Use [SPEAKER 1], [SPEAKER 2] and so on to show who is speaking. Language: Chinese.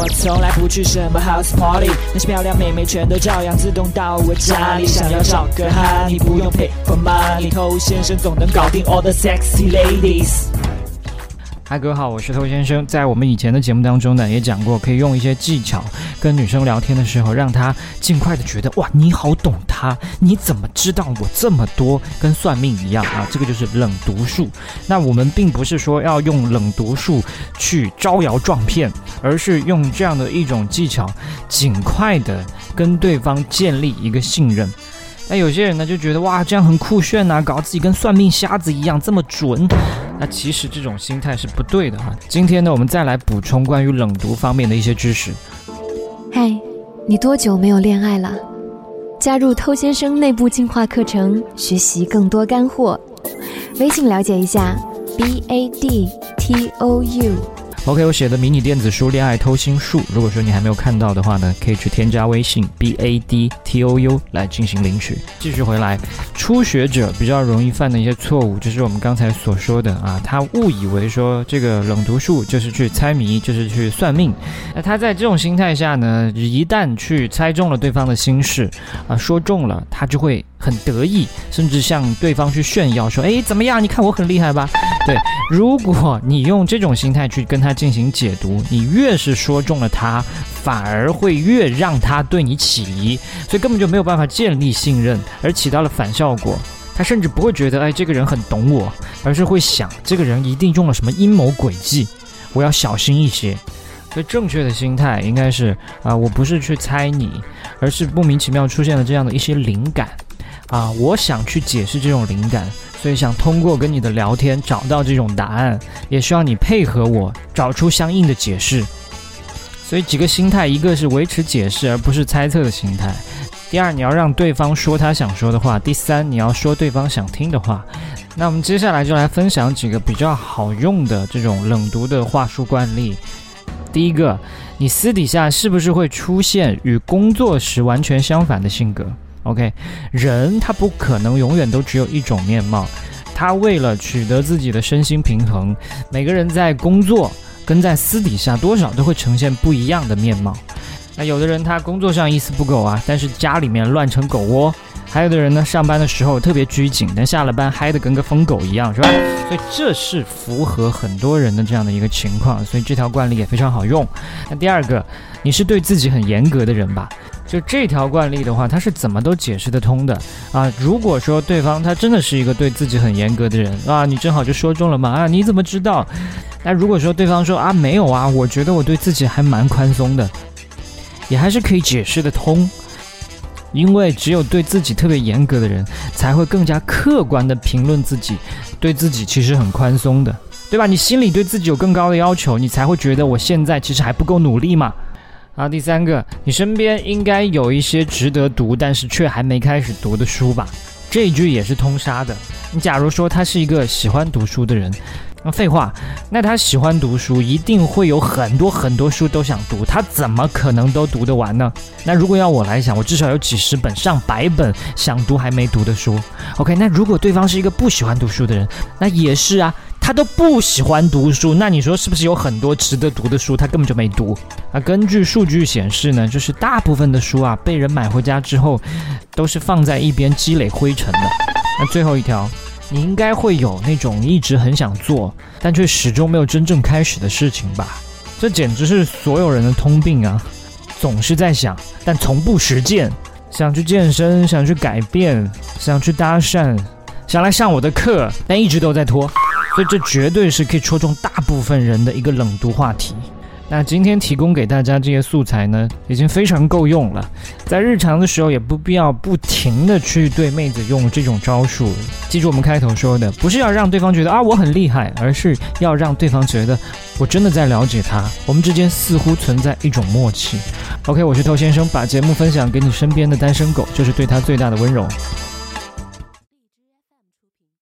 [SPEAKER 1] 我从来不去什么 house party，那些漂亮妹妹全都照样自动到我家里。想要找个哈，你不用 pay for money，偷先生总能搞定 all the sexy ladies。
[SPEAKER 2] 嗨，各位好，我是偷先生。在我们以前的节目当中呢，也讲过可以用一些技巧跟女生聊天的时候，让她尽快的觉得哇，你好懂她，你怎么知道我这么多？跟算命一样啊，这个就是冷读术。那我们并不是说要用冷读术去招摇撞骗，而是用这样的一种技巧，尽快的跟对方建立一个信任。那有些人呢就觉得哇，这样很酷炫呐，搞自己跟算命瞎子一样这么准。那其实这种心态是不对的哈。今天呢，我们再来补充关于冷读方面的一些知识。
[SPEAKER 3] 嗨，你多久没有恋爱了？加入偷先生内部进化课程，学习更多干货。微信了解一下：b a d t o u。
[SPEAKER 2] OK，我写的迷你电子书《恋爱偷心术》，如果说你还没有看到的话呢，可以去添加微信 b a d t o u 来进行领取。继续回来，初学者比较容易犯的一些错误，就是我们刚才所说的啊，他误以为说这个冷读术就是去猜谜，就是去算命。那他在这种心态下呢，一旦去猜中了对方的心事啊，说中了，他就会。很得意，甚至向对方去炫耀说：“哎，怎么样？你看我很厉害吧？”对，如果你用这种心态去跟他进行解读，你越是说中了他，反而会越让他对你起疑，所以根本就没有办法建立信任，而起到了反效果。他甚至不会觉得：“哎，这个人很懂我”，而是会想：“这个人一定用了什么阴谋诡计，我要小心一些。”所以正确的心态应该是：啊，我不是去猜你，而是莫名其妙出现了这样的一些灵感。啊，我想去解释这种灵感，所以想通过跟你的聊天找到这种答案，也需要你配合我找出相应的解释。所以几个心态，一个是维持解释而不是猜测的心态；第二，你要让对方说他想说的话；第三，你要说对方想听的话。那我们接下来就来分享几个比较好用的这种冷读的话术惯例。第一个，你私底下是不是会出现与工作时完全相反的性格？OK，人他不可能永远都只有一种面貌，他为了取得自己的身心平衡，每个人在工作跟在私底下多少都会呈现不一样的面貌。那有的人他工作上一丝不苟啊，但是家里面乱成狗窝；还有的人呢，上班的时候特别拘谨，但下了班嗨得跟个疯狗一样，是吧？所以这是符合很多人的这样的一个情况，所以这条惯例也非常好用。那第二个，你是对自己很严格的人吧？就这条惯例的话，他是怎么都解释得通的啊？如果说对方他真的是一个对自己很严格的人啊，你正好就说中了嘛啊？你怎么知道？那如果说对方说啊没有啊，我觉得我对自己还蛮宽松的，也还是可以解释得通。因为只有对自己特别严格的人，才会更加客观的评论自己，对自己其实很宽松的，对吧？你心里对自己有更高的要求，你才会觉得我现在其实还不够努力嘛。好，第三个，你身边应该有一些值得读，但是却还没开始读的书吧？这一句也是通杀的。你假如说他是一个喜欢读书的人，那废话，那他喜欢读书，一定会有很多很多书都想读，他怎么可能都读得完呢？那如果要我来想，我至少有几十本、上百本想读还没读的书。OK，那如果对方是一个不喜欢读书的人，那也是啊。他都不喜欢读书，那你说是不是有很多值得读的书，他根本就没读？啊，根据数据显示呢，就是大部分的书啊，被人买回家之后，都是放在一边积累灰尘的。那最后一条，你应该会有那种一直很想做，但却始终没有真正开始的事情吧？这简直是所有人的通病啊！总是在想，但从不实践。想去健身，想去改变，想去搭讪，想来上我的课，但一直都在拖。所以这绝对是可以戳中大部分人的一个冷读话题。那今天提供给大家这些素材呢，已经非常够用了。在日常的时候，也不必要不停的去对妹子用这种招数。记住我们开头说的，不是要让对方觉得啊我很厉害，而是要让对方觉得我真的在了解他，我们之间似乎存在一种默契。OK，我是头先生，把节目分享给你身边的单身狗，就是对他最大的温柔。